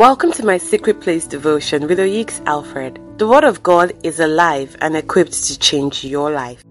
Welcome to my Secret Place devotion with Oyix Alfred. The Word of God is alive and equipped to change your life.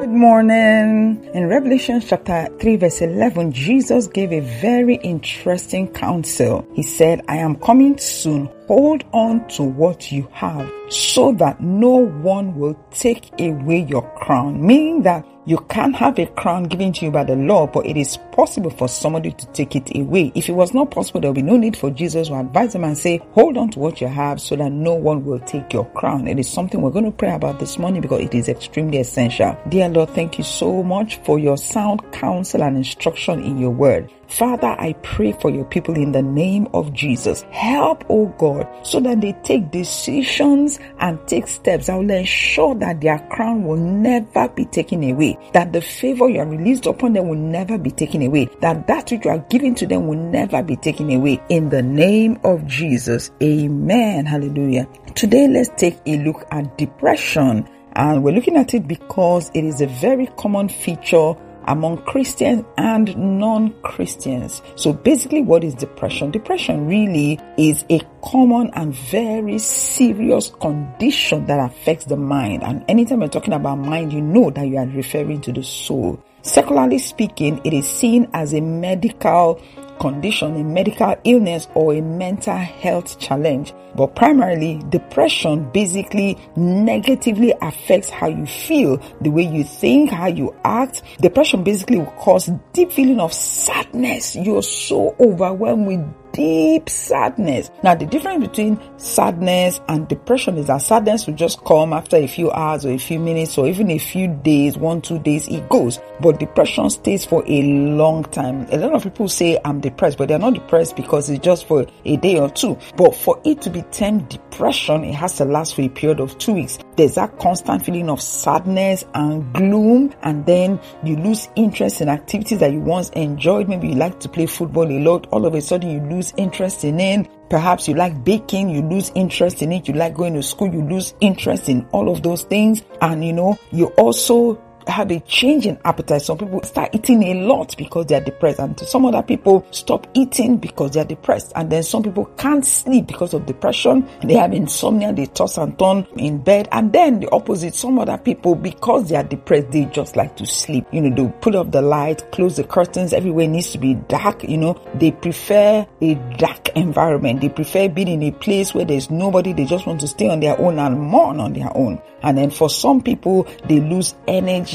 Good morning. In Revelation chapter 3, verse 11, Jesus gave a very interesting counsel. He said, I am coming soon. Hold on to what you have so that no one will take away your crown. Meaning that you can't have a crown given to you by the law, but it is possible for somebody to take it away. If it was not possible, there will be no need for Jesus to advise them and say, hold on to what you have so that no one will take your crown. It is something we're going to pray about this morning because it is extremely essential. Dear Lord, thank you so much for your sound counsel and instruction in your word. Father, I pray for your people in the name of Jesus. Help, oh God, so that they take decisions and take steps that will ensure that their crown will never be taken away, that the favor you have released upon them will never be taken away, that that which you are giving to them will never be taken away. In the name of Jesus, amen. Hallelujah. Today, let's take a look at depression. And we're looking at it because it is a very common feature among Christians and non-Christians. So basically what is depression? Depression really is a common and very serious condition that affects the mind. And anytime you're talking about mind, you know that you are referring to the soul. Secularly speaking, it is seen as a medical condition, a medical illness, or a mental health challenge. But primarily, depression basically negatively affects how you feel, the way you think, how you act. Depression basically will cause deep feeling of sadness. You're so overwhelmed with deep sadness. Now, the difference between sadness and depression is that sadness will just come after a few hours or a few minutes or even a few days, one, two days, it goes. But depression stays for a long time. A lot of people say I'm depressed, but they're not depressed because it's just for a day or two. But for it to be termed depression, it has to last for a period of two weeks. There's that constant feeling of sadness and gloom, and then you lose interest in activities that you once enjoyed. Maybe you like to play football a lot. All of a sudden, you lose lose interest in it. Perhaps you like baking, you lose interest in it. You like going to school, you lose interest in all of those things. And you know, you also have a change in appetite. Some people start eating a lot because they are depressed, and some other people stop eating because they are depressed. And then some people can't sleep because of depression. They have insomnia, they toss and turn in bed. And then the opposite, some other people, because they are depressed, they just like to sleep. You know, they put off the light, close the curtains, everywhere needs to be dark. You know, they prefer a dark environment. They prefer being in a place where there's nobody. They just want to stay on their own and mourn on their own. And then for some people, they lose energy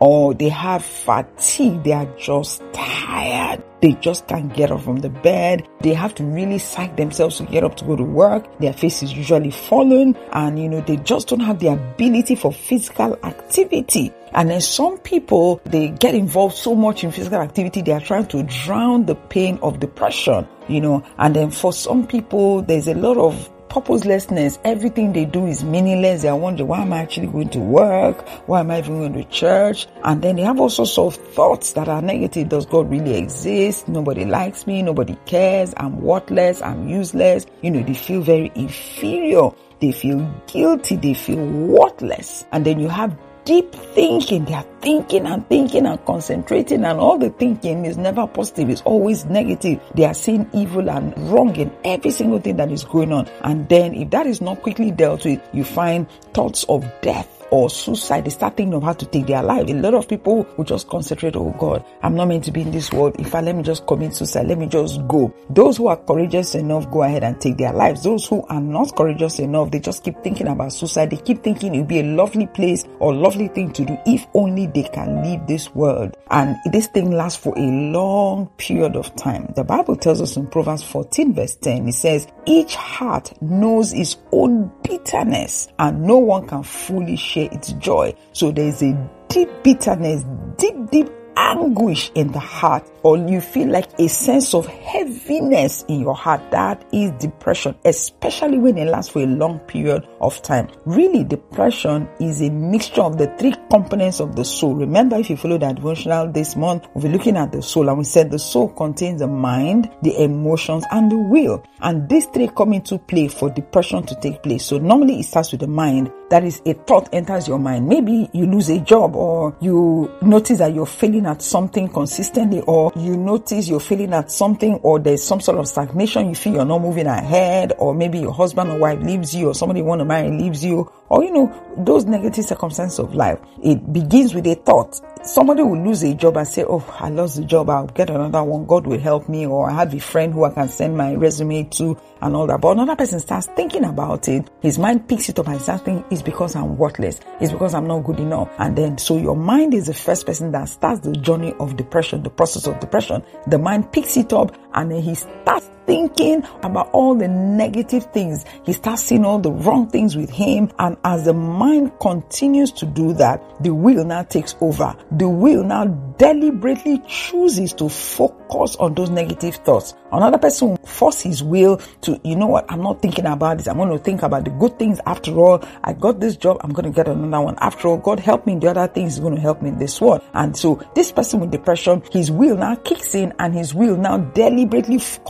or they have fatigue. They are just tired. They just can't get up from the bed. They have to really psych themselves to get up to go to work. Their face is usually fallen and you know, they just don't have the ability for physical activity. And then some people, they get involved so much in physical activity, they are trying to drown the pain of depression, you know. And then for some people, there's a lot of purposelessness. Everything they do is meaningless. They are wondering, why am I actually going to work? Why am I even going to church? And then they have all sorts of thoughts that are negative. Does God really exist? Nobody likes me. Nobody cares. I'm worthless. I'm useless. You know, they feel very inferior. They feel guilty. They feel worthless. And then you have deep thinking. They are thinking and thinking and concentrating, and all the thinking is never positive, it's always negative. They are seeing evil and wrong in every single thing that is going on. And then, if that is not quickly dealt with, you find thoughts of death or suicide, they start thinking of how to take their life. A lot of people will just concentrate, oh God, I'm not meant to be in this world. If I let me just commit suicide, let me just go. Those who are courageous enough go ahead and take their lives. Those who are not courageous enough, they just keep thinking about suicide. They keep thinking it would be a lovely place or lovely thing to do if only they can leave this world. And this thing lasts for a long period of time. The Bible tells us in Proverbs 14 verse 10, it says, each heart knows its own bitterness and no one can fully share share its joy. So there's a deep bitterness, deep, deep anguish in the heart or you feel like a sense of heaviness in your heart, that is depression, especially when it lasts for a long period of time. Really, depression is a mixture of the three components of the soul. Remember, if you follow the devotional this month, we'll be looking at the soul and we said the soul contains the mind, the emotions, and the will. And these three come into play for depression to take place. So normally it starts with the mind, that is a thought enters your mind. Maybe you lose a job or you notice that you're failing at something consistently or you notice you're failing at something or there's some sort of stagnation. You feel you're not moving ahead or maybe your husband or wife leaves you or somebody you want to marry leaves you or you know those negative circumstances of life it begins with a thought. Somebody will lose a job and say oh i lost the job. I'll get another one. God will help me. Or i have a friend who i can send my resume to and all that. But another person starts thinking about it. His mind picks it up and starts thinking it's because i'm worthless. It's because i'm not good enough. And then so your mind is the first person that starts the journey of depression the process of depression. The mind picks it up and then he starts thinking about all the negative things. He starts seeing all the wrong things with him. And as the mind continues to do that, the will now takes over. The will now deliberately chooses to focus on those negative thoughts. Another person will force his will to, you know what, I'm not thinking about this. I'm going to think about the good things. After all, I got this job. I'm going to get another one. After all, God help me in the other things. He's going to help me in this one. And so this person with depression, his will now kicks in and his will now deliberately f-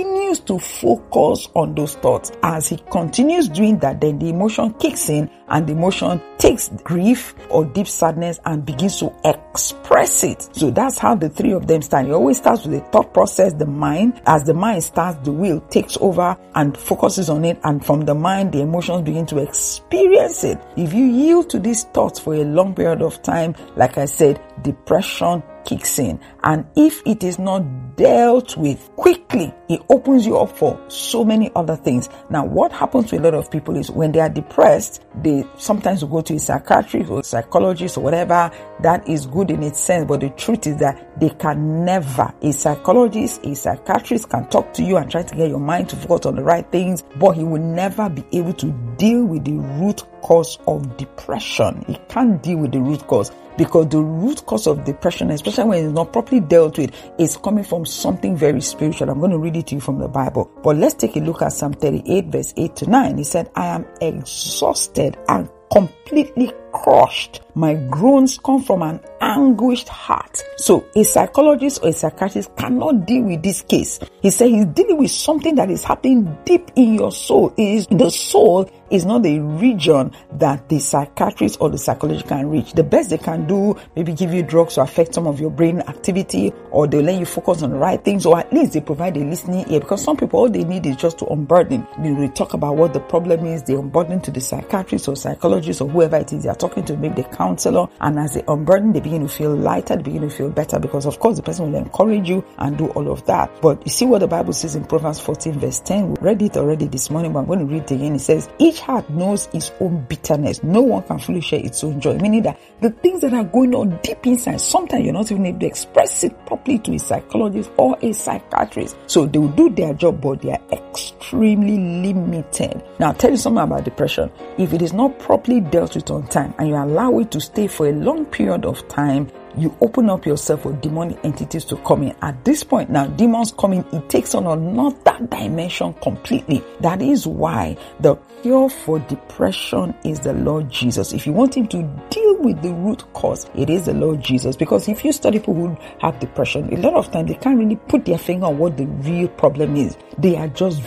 continues to focus on those thoughts. As he continues doing that, then the emotion kicks in and the emotion takes grief or deep sadness and begins to express it. So that's how the three of them stand. It always starts with the thought process, the mind. As the mind starts, the will takes over and focuses on it. And from the mind, the emotions begin to experience it. If you yield to these thoughts for a long period of time, like I said, depression kicks in. And if it is not dealt with quickly, it opens you up for so many other things. Now, what happens to a lot of people is when they are depressed, they sometimes go to a psychiatrist or psychologist or whatever. That is good in its sense. But the truth is that they can never, a psychologist, a psychiatrist can talk to you and try to get your mind to focus on the right things, but he will never be able to deal with the root cause of depression. He can't deal with the root cause because the root cause of depression, especially when it's not properly dealt with, is coming from something very spiritual. I'm going to read it to you from the Bible. But let's take a look at Psalm 38, verse 8 to 9. He said, I am exhausted and completely crushed. My groans come from an anguished heart. So a psychologist or a psychiatrist cannot deal with this case. He said he's dealing with something that is happening deep in your soul. It is the soul is not a region that the psychiatrist or the psychologist can reach. The best they can do, maybe give you drugs to affect some of your brain activity, or they'll let you focus on the right things, or at least they provide a listening ear. Because some people, all they need is just to unburden. They talk about what the problem is, they unburden to the psychiatrist or psychologist or whoever it is they are talking to, maybe the counselor, and as they unburden, they begin to feel lighter, they begin to feel better because, of course, the person will encourage you and do all of that. But you see what the Bible says in Proverbs 14, verse 10. We read it already this morning, but I'm going to read it again. It says, Each heart knows its own bitterness. No one can fully share its own joy. Meaning that the things that are going on deep inside, sometimes you're not even able to express it properly to a psychologist or a psychiatrist. So they will do their job, but they are extremely limited. Now, I'll tell you something about depression. If it is not properly dealt with on time and you allow it to stay for a long period of time, you open up yourself for demonic entities to come in. At this point now, demons come in, it takes on another dimension completely. That is why the cure for depression is the Lord Jesus. If you want him to deal with the root cause, it is the Lord Jesus. Because if you study people who have depression, a lot of times they can't really put their finger on what the real problem is. They are just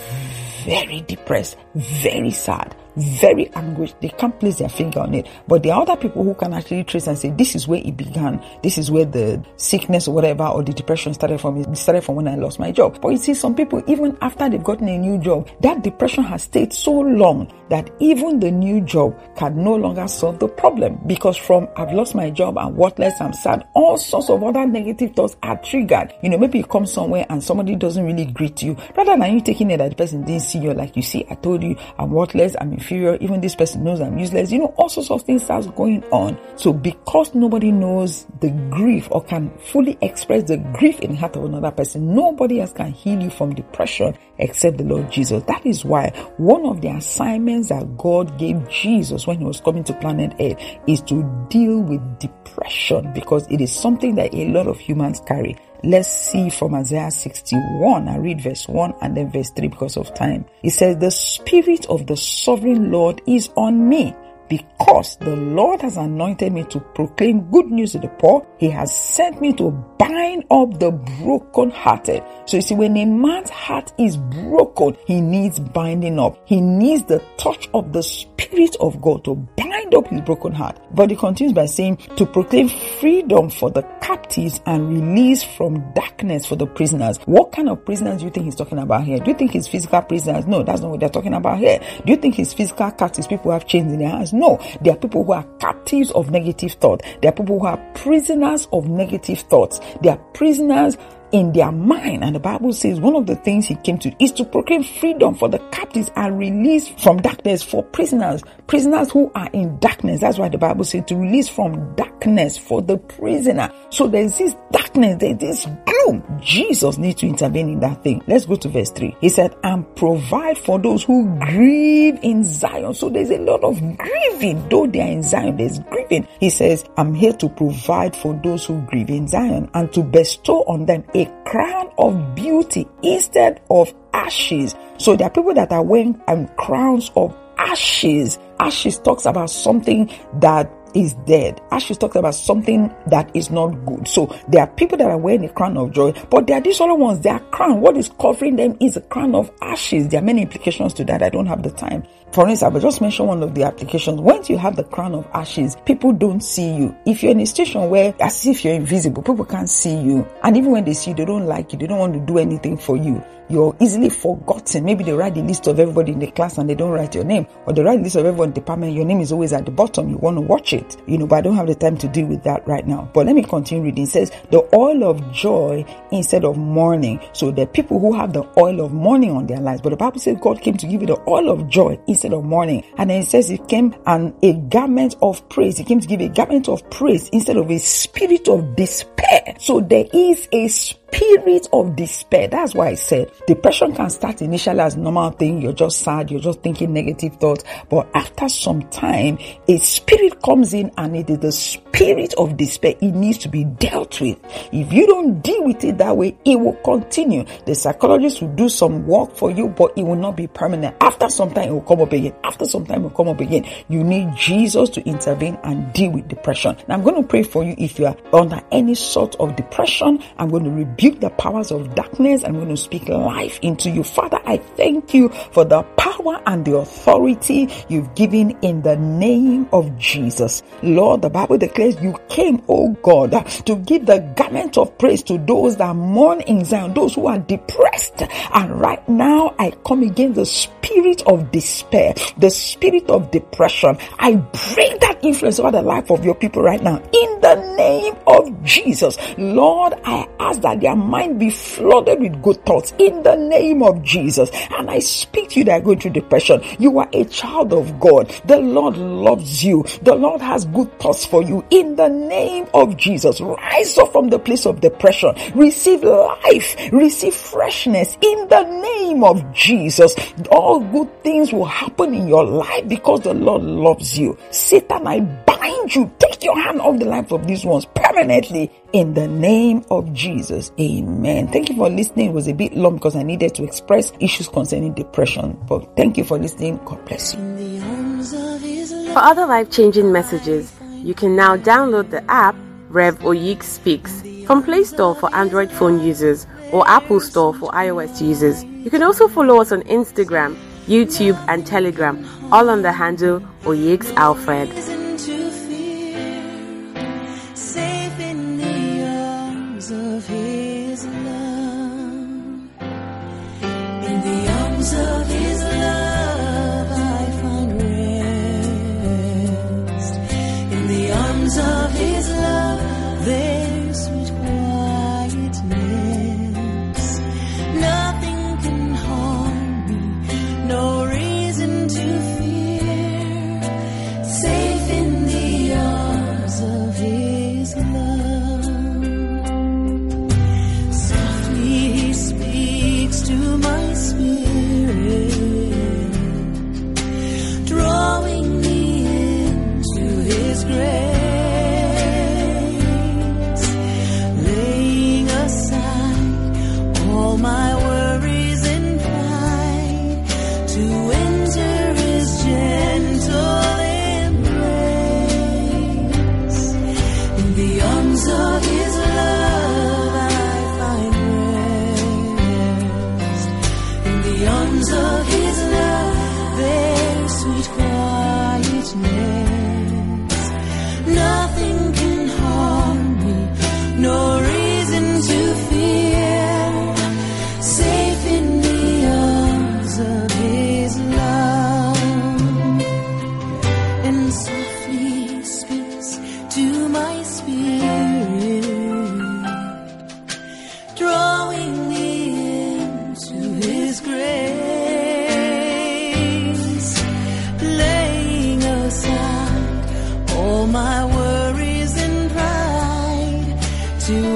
very depressed, very sad, very anguished. They can't place their finger on it. But there are other people who can actually trace and say, this is where it began. This is where the sickness or whatever or the depression started from. It started from when I lost my job. But you see, some people, even after they've gotten a new job, that depression has stayed so long that even the new job can no longer solve the problem. Because from I've lost my job, I'm worthless, I'm sad, all sorts of other negative thoughts are triggered. You know, maybe you come somewhere and somebody doesn't really greet you. Rather than you taking it that the person didn't see you, like you see, I told you, I'm worthless, I'm inferior, even this person knows I'm useless. You know, all sorts of things starts going on. So because nobody knows the grief or can fully express the grief in the heart of another person, nobody else can heal you from depression except the Lord Jesus. That is why one of the assignments that God gave Jesus when he was coming to planet Earth is to deal with depression because it is something that a lot of humans carry. Let's see from Isaiah 61. I read verse 1 and then verse 3 because of time. It says, The Spirit of the Sovereign Lord is on me because the Lord has anointed me to proclaim good news to the poor. He has sent me to bind up the brokenhearted. So you see, when a man's heart is broken, he needs binding up. He needs the touch of the Spirit of God to bind up his broken heart. But he continues by saying to proclaim freedom for the captives and release from darkness for the prisoners. What kind of prisoners do you think he's talking about here? Do you think he's physical prisoners? No, that's not what they're talking about here. Do you think he's physical captives, people have chains in their hands? No, there are people who are captives of negative thought. There are people who are prisoners of negative thoughts. They are prisoners in their mind. And the Bible says one of the things he came to is to proclaim freedom for the captives and release from darkness for prisoners, prisoners who are in darkness. That's why the Bible says to release from darkness for the prisoner. So there's this darkness, there's this gloom. Jesus needs to intervene in that thing. Let's go to verse 3. He said, and provide for those who grieve in Zion. So there's a lot of grieving, though they are in Zion, there's grieving. He says, I'm here to provide for those who grieve in Zion and to bestow on them a crown of beauty instead of ashes. So there are people that are wearing um, crowns of ashes. Ashes talks about something that is dead. Ashes talks about something that is not good. So there are people that are wearing a crown of joy, but there are these other ones, their crown, what is covering them is a crown of ashes. There are many implications to that. I don't have the time. For instance, I will just mention one of the applications. Once you have the crown of ashes, people don't see you. If you're in a station where, as if you're invisible, people can't see you. And even when they see you, they don't like you. They don't want to do anything for you you're easily forgotten. Maybe they write the list of everybody in the class and they don't write your name, or they write the list of everyone in the department. Your name is always at the bottom. You want to watch it, you know, but I don't have the time to deal with that right now. But let me continue reading. It says the oil of joy instead of mourning. So the people who have the oil of mourning on their lives, but the Bible says God came to give you the oil of joy instead of mourning. And then it says it came and a garment of praise. He came to give a garment of praise instead of a spirit of despair. So there is a spirit spirit of despair. That's why I said depression can start initially as normal thing. You're just sad. You're just thinking negative thoughts. But after some time, a spirit comes in and it is the spirit of despair. It needs to be dealt with. If you don't deal with it that way, it will continue. The psychologist will do some work for you, but it will not be permanent. After some time, it will come up again. After some time, it will come up again. You need Jesus to intervene and deal with depression. Now I'm going to pray for you if you are under any sort of depression. I'm going to rebuke rebuke the powers of darkness. I'm going to speak life into you. Father, I thank you for the power and the authority you've given in the name of Jesus. Lord, the Bible declares you came, oh God, to give the garment of praise to those that mourn in Zion, those who are depressed. And right now, I come against the spirit of despair, the spirit of depression. I break that influence over the life of your people right now in the name of Jesus. Lord, I ask that their mind be flooded with good thoughts in the name of Jesus. And I speak to you that are going through depression. You are a child of God. The Lord loves you. The Lord has good thoughts for you in the name of Jesus. Rise up from the place of depression. Receive life. Receive freshness in the name of Jesus. All good things will happen in your life because the Lord loves you. Satan, I bind you. Take your hand off the life of these ones permanently in the name of Jesus. Amen. Thank you for listening. It was a bit long because I needed to express issues concerning depression. But thank you for listening. God bless you. For other life changing messages, you can now download the app Rev Oyix Speaks from Play Store for Android phone users or Apple Store for iOS users. You can also follow us on Instagram, YouTube, and Telegram, all on the handle Oyix Alfred. To